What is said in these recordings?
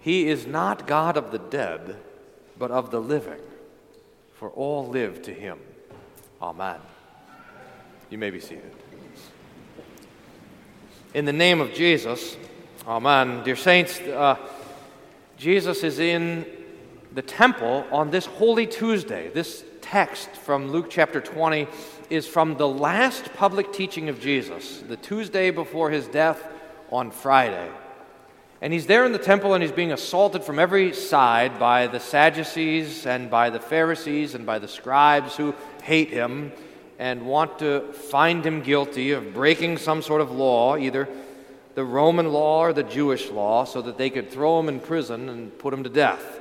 He is not God of the dead, but of the living, for all live to him. Amen. You may be seated. In the name of Jesus, Amen. Dear saints, uh, Jesus is in the temple on this Holy Tuesday. This text from Luke chapter 20 is from the last public teaching of Jesus, the Tuesday before his death on Friday. And he's there in the temple and he's being assaulted from every side by the Sadducees and by the Pharisees and by the scribes who hate him and want to find him guilty of breaking some sort of law, either the Roman law or the Jewish law, so that they could throw him in prison and put him to death.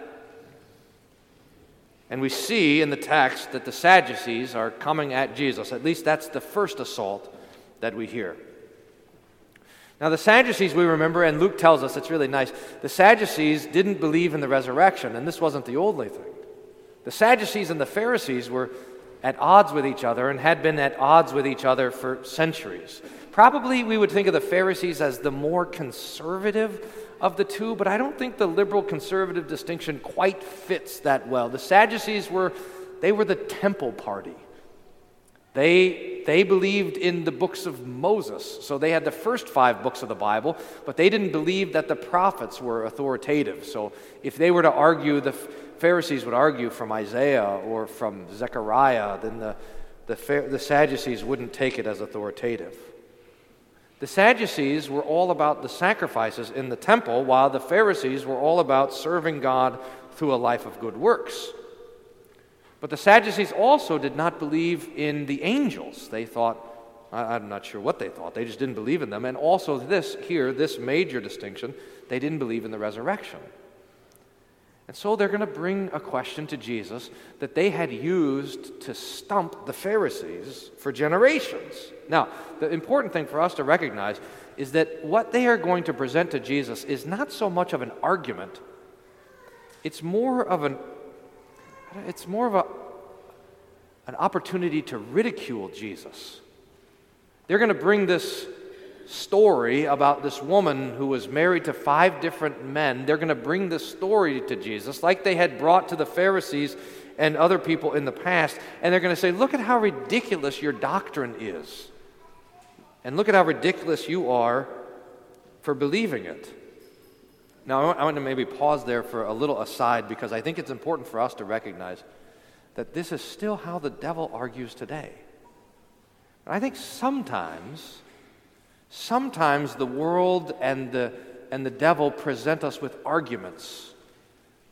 And we see in the text that the Sadducees are coming at Jesus. At least that's the first assault that we hear. Now, the Sadducees, we remember, and Luke tells us it's really nice, the Sadducees didn't believe in the resurrection, and this wasn't the only thing. The Sadducees and the Pharisees were at odds with each other and had been at odds with each other for centuries. Probably we would think of the Pharisees as the more conservative of the two, but I don't think the liberal conservative distinction quite fits that well. The Sadducees were they were the temple party. They, they believed in the books of Moses, so they had the first five books of the Bible, but they didn't believe that the prophets were authoritative. So if they were to argue, the Pharisees would argue from Isaiah or from Zechariah, then the, the, the Sadducees wouldn't take it as authoritative. The Sadducees were all about the sacrifices in the temple, while the Pharisees were all about serving God through a life of good works. But the Sadducees also did not believe in the angels. They thought, I'm not sure what they thought, they just didn't believe in them. And also, this here, this major distinction, they didn't believe in the resurrection. And so they're going to bring a question to Jesus that they had used to stump the Pharisees for generations. Now, the important thing for us to recognize is that what they are going to present to Jesus is not so much of an argument, it's more of an it's more of a, an opportunity to ridicule Jesus. They're going to bring this story about this woman who was married to five different men. They're going to bring this story to Jesus, like they had brought to the Pharisees and other people in the past. And they're going to say, Look at how ridiculous your doctrine is. And look at how ridiculous you are for believing it. Now, I want to maybe pause there for a little aside because I think it's important for us to recognize that this is still how the devil argues today. And I think sometimes, sometimes the world and the, and the devil present us with arguments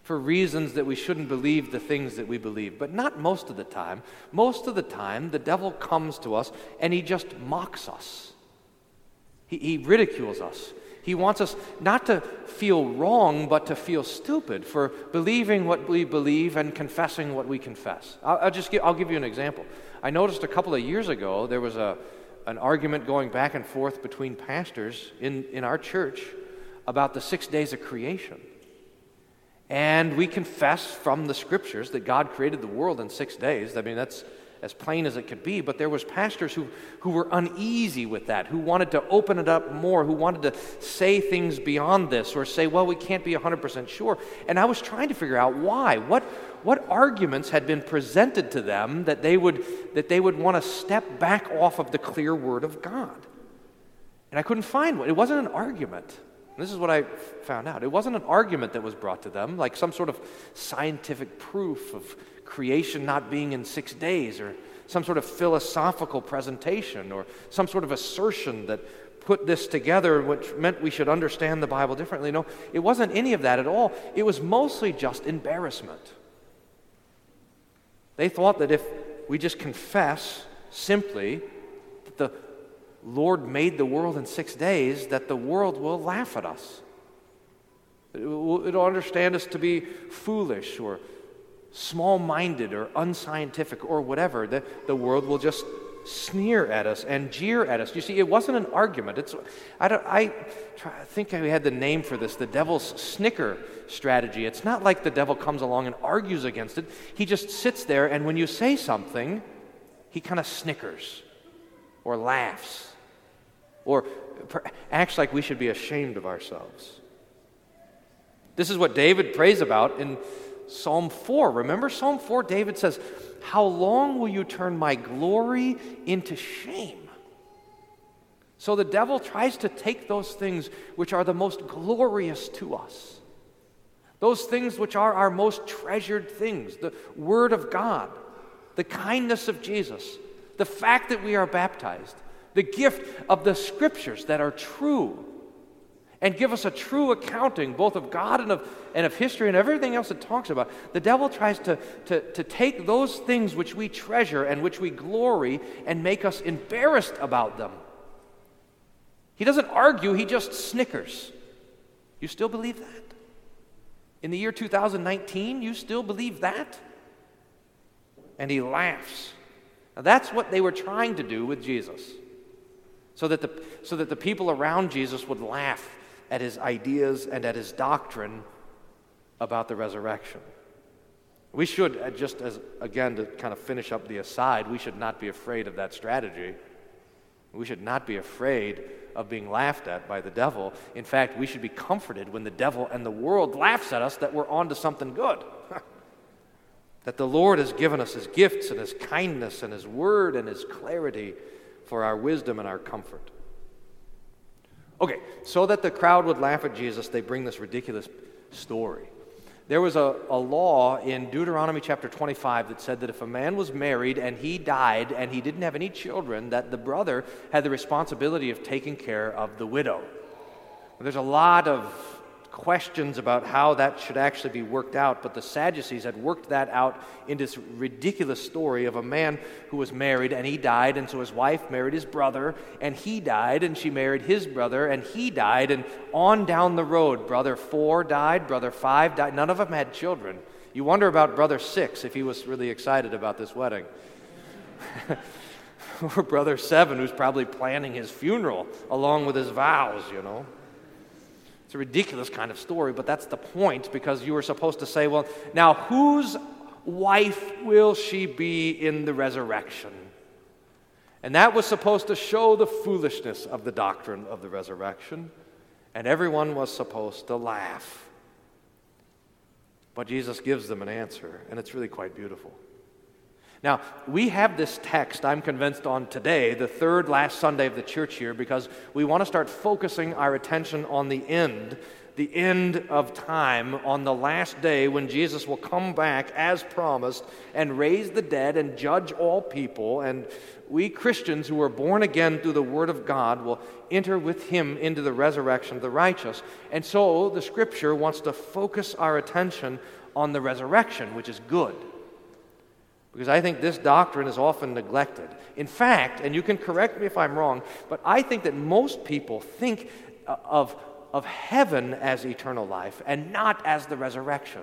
for reasons that we shouldn't believe the things that we believe. But not most of the time. Most of the time, the devil comes to us and he just mocks us, he, he ridicules us. He wants us not to feel wrong, but to feel stupid for believing what we believe and confessing what we confess. I'll, I'll just give, I'll give you an example. I noticed a couple of years ago there was a, an argument going back and forth between pastors in, in our church about the six days of creation. And we confess from the scriptures that God created the world in six days. I mean, that's as plain as it could be, but there was pastors who, who were uneasy with that, who wanted to open it up more, who wanted to say things beyond this or say, well, we can't be 100% sure. And I was trying to figure out why. What, what arguments had been presented to them that they would, that they would want to step back off of the clear word of God? And I couldn't find one. It wasn't an argument. this is what I found out. It wasn't an argument that was brought to them, like some sort of scientific proof of creation not being in six days, or some sort of philosophical presentation, or some sort of assertion that put this together, which meant we should understand the Bible differently. No, it wasn't any of that at all. It was mostly just embarrassment. They thought that if we just confess simply that the Lord made the world in six days, that the world will laugh at us. It'll understand us to be foolish or small minded or unscientific or whatever, the, the world will just sneer at us and jeer at us. You see, it wasn't an argument. It's, I, don't, I, try, I think I had the name for this the devil's snicker strategy. It's not like the devil comes along and argues against it, he just sits there, and when you say something, he kind of snickers or laughs or acts like we should be ashamed of ourselves. This is what David prays about in Psalm 4. Remember Psalm 4? David says, How long will you turn my glory into shame? So the devil tries to take those things which are the most glorious to us, those things which are our most treasured things the Word of God, the kindness of Jesus, the fact that we are baptized, the gift of the Scriptures that are true and give us a true accounting both of God and of, and of history and everything else it talks about. The devil tries to, to, to take those things which we treasure and which we glory and make us embarrassed about them. He doesn't argue, he just snickers. You still believe that? In the year 2019, you still believe that? And he laughs. Now, that's what they were trying to do with Jesus. So that, the, so that the people around Jesus would laugh at his ideas and at his doctrine about the resurrection. We should, uh, just as again to kind of finish up the aside, we should not be afraid of that strategy. We should not be afraid of being laughed at by the devil. In fact, we should be comforted when the devil and the world laughs at us that we're on to something good. that the Lord has given us his gifts and his kindness and his word and his clarity for our wisdom and our comfort. Okay, so that the crowd would laugh at Jesus, they bring this ridiculous story. There was a, a law in Deuteronomy chapter 25 that said that if a man was married and he died and he didn't have any children, that the brother had the responsibility of taking care of the widow. There's a lot of questions about how that should actually be worked out, but the Sadducees had worked that out in this ridiculous story of a man who was married and he died, and so his wife married his brother, and he died, and she married his brother, and he died, and on down the road, brother four died, brother five died. None of them had children. You wonder about brother six if he was really excited about this wedding. or brother seven, who's probably planning his funeral along with his vows, you know. It's a ridiculous kind of story, but that's the point because you were supposed to say, well, now whose wife will she be in the resurrection? And that was supposed to show the foolishness of the doctrine of the resurrection, and everyone was supposed to laugh. But Jesus gives them an answer, and it's really quite beautiful. Now, we have this text, I'm convinced, on today, the third last Sunday of the church year, because we want to start focusing our attention on the end, the end of time, on the last day when Jesus will come back as promised and raise the dead and judge all people. And we Christians who are born again through the Word of God will enter with Him into the resurrection of the righteous. And so the Scripture wants to focus our attention on the resurrection, which is good because I think this doctrine is often neglected. In fact, and you can correct me if I'm wrong, but I think that most people think uh, of, of heaven as eternal life and not as the resurrection.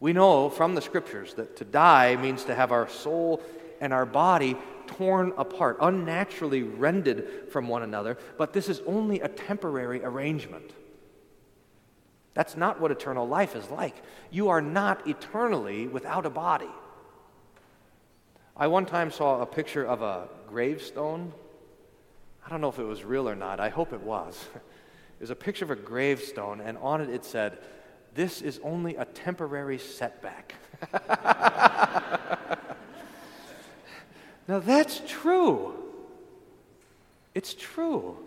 We know from the scriptures that to die means to have our soul and our body torn apart, unnaturally rended from one another, but this is only a temporary arrangement. That's not what eternal life is like. You are not eternally without a body. I one time saw a picture of a gravestone. I don't know if it was real or not. I hope it was. It was a picture of a gravestone, and on it it said, This is only a temporary setback. now that's true. It's true.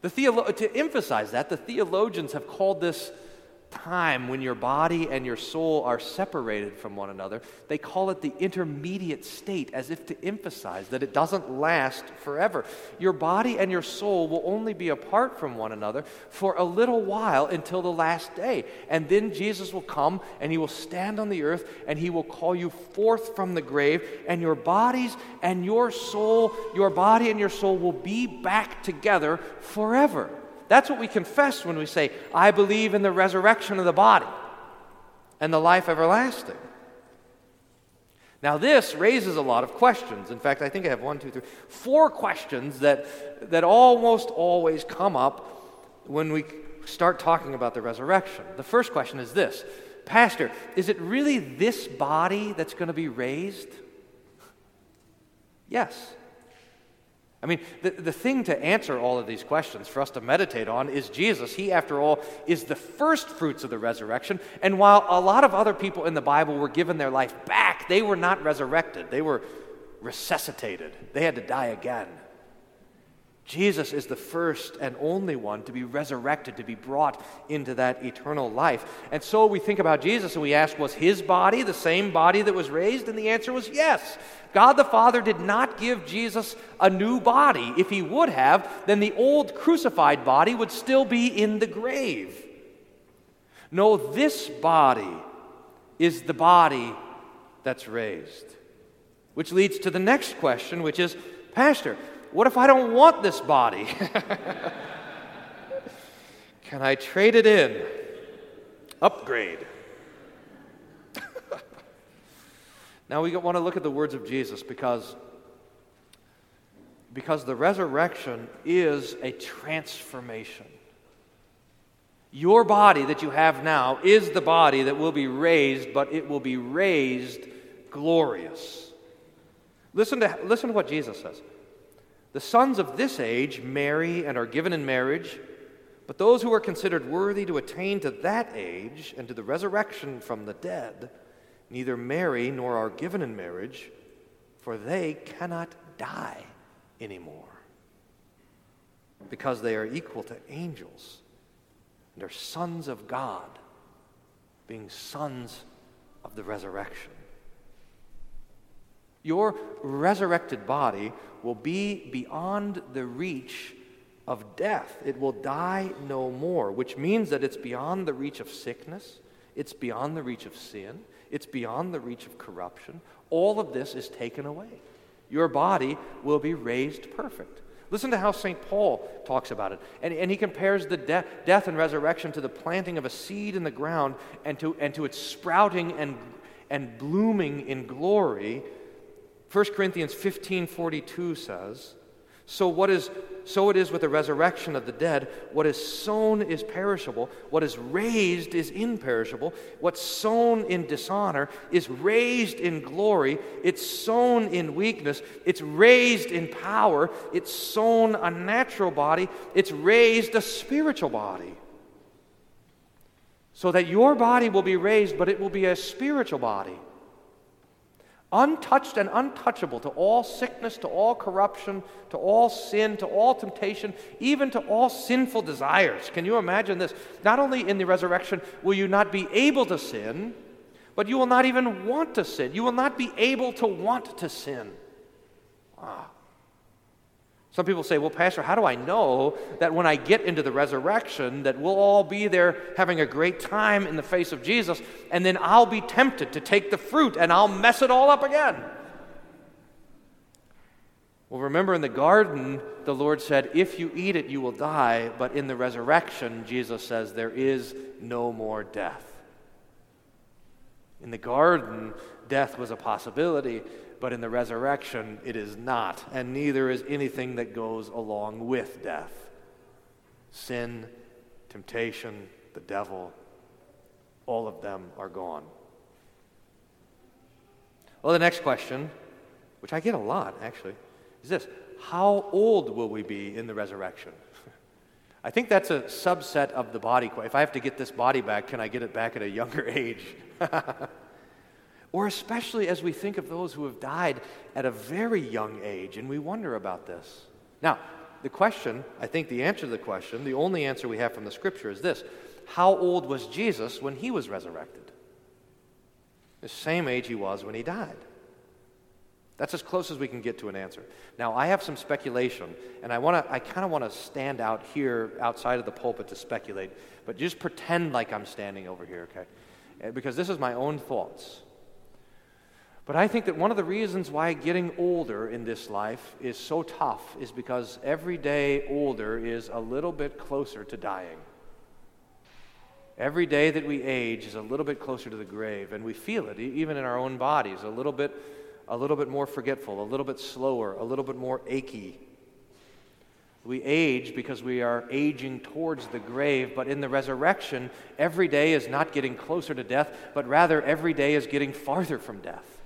The theolo- to emphasize that, the theologians have called this time when your body and your soul are separated from one another, they call it the intermediate state, as if to emphasize that it doesn't last forever. Your body and your soul will only be apart from one another for a little while until the last day. And then Jesus will come and he will stand on the earth and he will call you forth from the grave, and your bodies and your soul, your body and your soul will be back together forever. That's what we confess when we say, I believe in the resurrection of the body and the life everlasting. Now, this raises a lot of questions. In fact, I think I have one, two, three, four questions that, that almost always come up when we start talking about the resurrection. The first question is this Pastor, is it really this body that's going to be raised? Yes. I mean, the, the thing to answer all of these questions for us to meditate on is Jesus. He, after all, is the first fruits of the resurrection. And while a lot of other people in the Bible were given their life back, they were not resurrected, they were resuscitated. They had to die again. Jesus is the first and only one to be resurrected, to be brought into that eternal life. And so we think about Jesus and we ask, was his body the same body that was raised? And the answer was yes. God the Father did not give Jesus a new body. If he would have, then the old crucified body would still be in the grave. No, this body is the body that's raised. Which leads to the next question, which is Pastor, what if I don't want this body? Can I trade it in? Upgrade. now we want to look at the words of Jesus because, because the resurrection is a transformation. Your body that you have now is the body that will be raised, but it will be raised glorious. Listen to, listen to what Jesus says. The sons of this age marry and are given in marriage, but those who are considered worthy to attain to that age and to the resurrection from the dead neither marry nor are given in marriage, for they cannot die anymore, because they are equal to angels and are sons of God, being sons of the resurrection. Your resurrected body will be beyond the reach of death. It will die no more, which means that it's beyond the reach of sickness, it's beyond the reach of sin, it's beyond the reach of corruption. All of this is taken away. Your body will be raised perfect. Listen to how St. Paul talks about it. And, and he compares the de- death and resurrection to the planting of a seed in the ground and to, and to its sprouting and, and blooming in glory 1 Corinthians 15:42 says, "So what is so it is with the resurrection of the dead, what is sown is perishable, what is raised is imperishable, what's sown in dishonor is raised in glory, it's sown in weakness, it's raised in power, it's sown a natural body, it's raised a spiritual body." So that your body will be raised, but it will be a spiritual body untouched and untouchable to all sickness, to all corruption, to all sin, to all temptation, even to all sinful desires. Can you imagine this? Not only in the resurrection will you not be able to sin, but you will not even want to sin. You will not be able to want to sin. Ah. Some people say, well, Pastor, how do I know that when I get into the resurrection, that we'll all be there having a great time in the face of Jesus, and then I'll be tempted to take the fruit and I'll mess it all up again? Well, remember in the garden, the Lord said, If you eat it, you will die. But in the resurrection, Jesus says, There is no more death. In the garden, death was a possibility but in the resurrection it is not, and neither is anything that goes along with death sin, temptation, the devil, all of them are gone. Well, the next question, which I get a lot actually, is this How old will we be in the resurrection? I think that's a subset of the body. If I have to get this body back, can I get it back at a younger age? Or especially as we think of those who have died at a very young age, and we wonder about this. Now, the question, I think the answer to the question, the only answer we have from the scripture is this How old was Jesus when he was resurrected? The same age he was when he died. That's as close as we can get to an answer. Now, I have some speculation, and I, wanna, I kind of want to stand out here outside of the pulpit to speculate, but just pretend like I'm standing over here, okay? Eh, because this is my own thoughts. But I think that one of the reasons why getting older in this life is so tough is because every day older is a little bit closer to dying. Every day that we age is a little bit closer to the grave, and we feel it even in our own bodies, a little bit, a little bit more forgetful, a little bit slower, a little bit more achy. We age because we are aging towards the grave, but in the resurrection, every day is not getting closer to death, but rather every day is getting farther from death.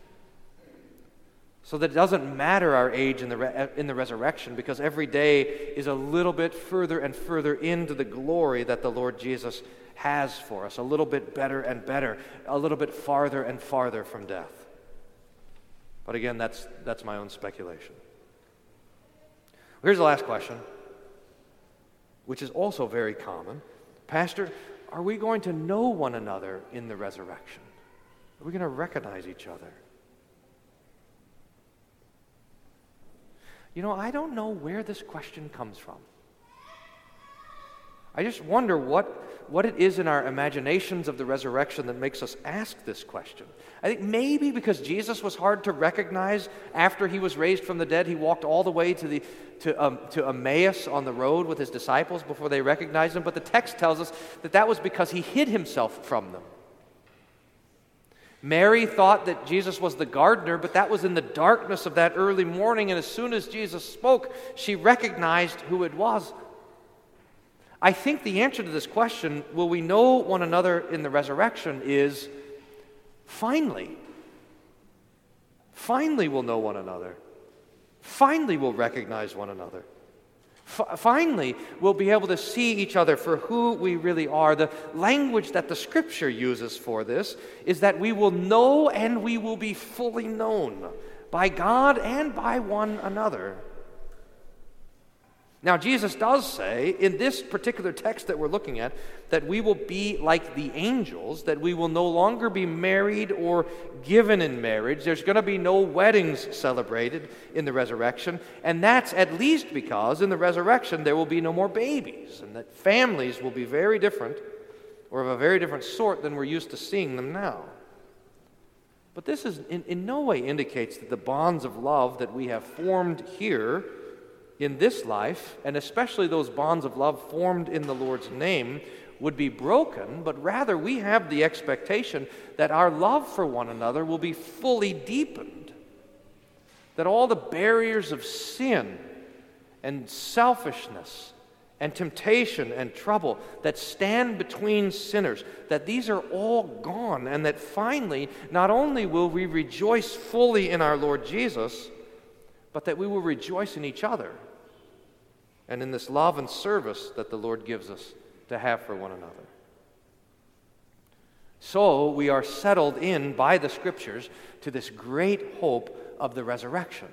So that it doesn't matter our age in the, re- in the resurrection because every day is a little bit further and further into the glory that the Lord Jesus has for us, a little bit better and better, a little bit farther and farther from death. But again, that's, that's my own speculation. Here's the last question, which is also very common. Pastor, are we going to know one another in the resurrection? Are we going to recognize each other? You know, I don't know where this question comes from. I just wonder what, what it is in our imaginations of the resurrection that makes us ask this question. I think maybe because Jesus was hard to recognize after he was raised from the dead, he walked all the way to, the, to, um, to Emmaus on the road with his disciples before they recognized him. But the text tells us that that was because he hid himself from them. Mary thought that Jesus was the gardener, but that was in the darkness of that early morning, and as soon as Jesus spoke, she recognized who it was. I think the answer to this question, will we know one another in the resurrection, is finally. Finally, we'll know one another. Finally, we'll recognize one another. F- finally, we'll be able to see each other for who we really are. The language that the scripture uses for this is that we will know and we will be fully known by God and by one another. Now, Jesus does say in this particular text that we're looking at that we will be like the angels, that we will no longer be married or given in marriage. There's going to be no weddings celebrated in the resurrection. And that's at least because in the resurrection there will be no more babies, and that families will be very different or of a very different sort than we're used to seeing them now. But this is in, in no way indicates that the bonds of love that we have formed here in this life, and especially those bonds of love formed in the Lord's name, would be broken, but rather we have the expectation that our love for one another will be fully deepened. That all the barriers of sin and selfishness and temptation and trouble that stand between sinners, that these are all gone, and that finally, not only will we rejoice fully in our Lord Jesus, but that we will rejoice in each other and in this love and service that the Lord gives us to have for one another. So we are settled in by the scriptures to this great hope of the resurrection.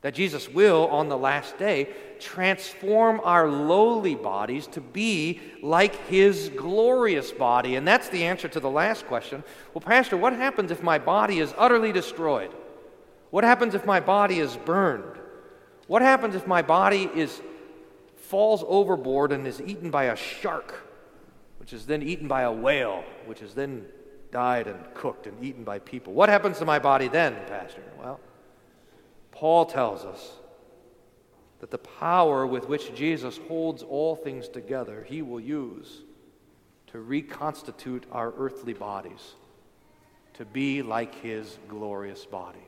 That Jesus will, on the last day, transform our lowly bodies to be like his glorious body. And that's the answer to the last question. Well, Pastor, what happens if my body is utterly destroyed? What happens if my body is burned? What happens if my body is falls overboard and is eaten by a shark, which is then eaten by a whale, which is then died and cooked and eaten by people? What happens to my body then, Pastor? Well, Paul tells us that the power with which Jesus holds all things together, he will use to reconstitute our earthly bodies to be like his glorious body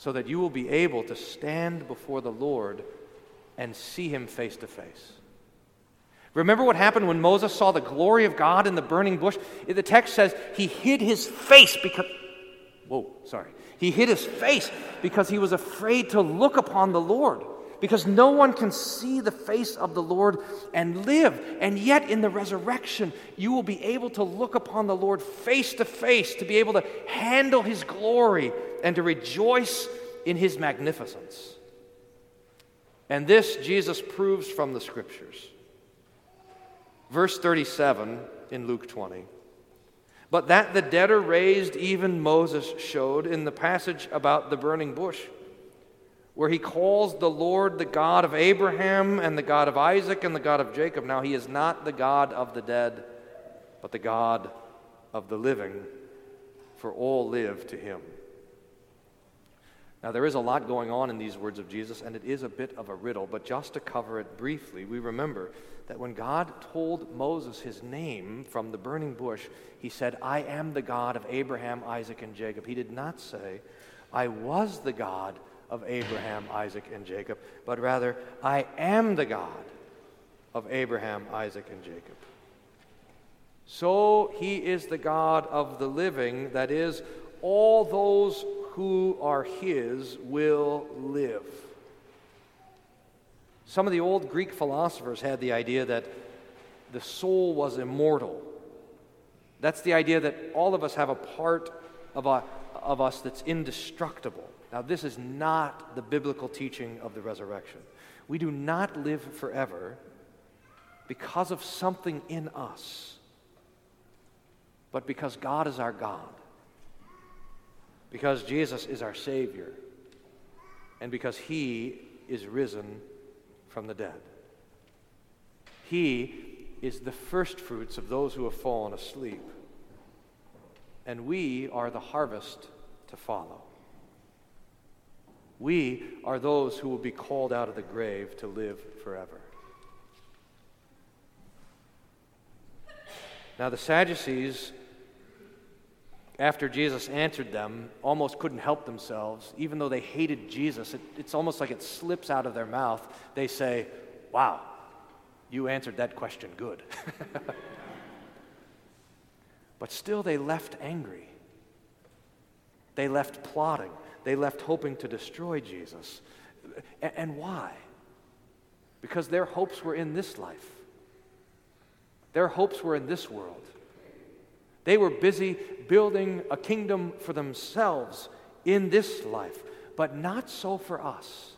so that you will be able to stand before the Lord and see him face to face. Remember what happened when Moses saw the glory of God in the burning bush? The text says he hid his face because, whoa, sorry. He hid his face because he was afraid to look upon the Lord. Because no one can see the face of the Lord and live. And yet, in the resurrection, you will be able to look upon the Lord face to face, to be able to handle his glory and to rejoice in his magnificence. And this Jesus proves from the scriptures. Verse 37 in Luke 20. But that the dead are raised, even Moses showed in the passage about the burning bush, where he calls the Lord the God of Abraham and the God of Isaac and the God of Jacob. Now, he is not the God of the dead, but the God of the living, for all live to him. Now, there is a lot going on in these words of Jesus, and it is a bit of a riddle, but just to cover it briefly, we remember that when God told Moses his name from the burning bush, he said, I am the God of Abraham, Isaac, and Jacob. He did not say, I was the God of Abraham, Isaac, and Jacob, but rather, I am the God of Abraham, Isaac, and Jacob. So he is the God of the living, that is, all those who are his will live. Some of the old Greek philosophers had the idea that the soul was immortal. That's the idea that all of us have a part of, a, of us that's indestructible. Now, this is not the biblical teaching of the resurrection. We do not live forever because of something in us, but because God is our God, because Jesus is our Savior, and because He is risen from the dead. He is the firstfruits of those who have fallen asleep, and we are the harvest to follow. We are those who will be called out of the grave to live forever. Now, the Sadducees, after Jesus answered them, almost couldn't help themselves. Even though they hated Jesus, it, it's almost like it slips out of their mouth. They say, Wow, you answered that question good. but still, they left angry. They left plotting. They left hoping to destroy Jesus. And why? Because their hopes were in this life. Their hopes were in this world. They were busy building a kingdom for themselves in this life, but not so for us.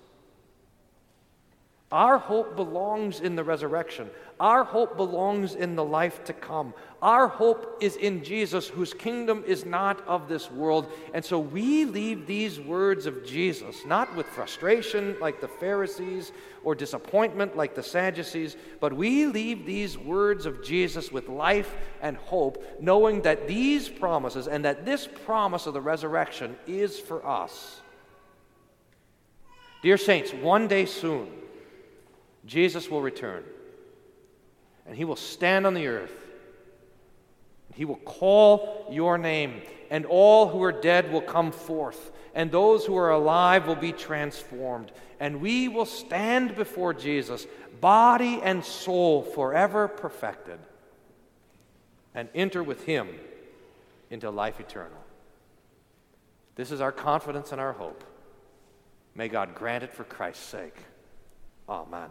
Our hope belongs in the resurrection. Our hope belongs in the life to come. Our hope is in Jesus, whose kingdom is not of this world. And so we leave these words of Jesus, not with frustration like the Pharisees or disappointment like the Sadducees, but we leave these words of Jesus with life and hope, knowing that these promises and that this promise of the resurrection is for us. Dear Saints, one day soon, Jesus will return, and he will stand on the earth. and He will call your name, and all who are dead will come forth, and those who are alive will be transformed. And we will stand before Jesus, body and soul forever perfected, and enter with him into life eternal. This is our confidence and our hope. May God grant it for Christ's sake. Amen.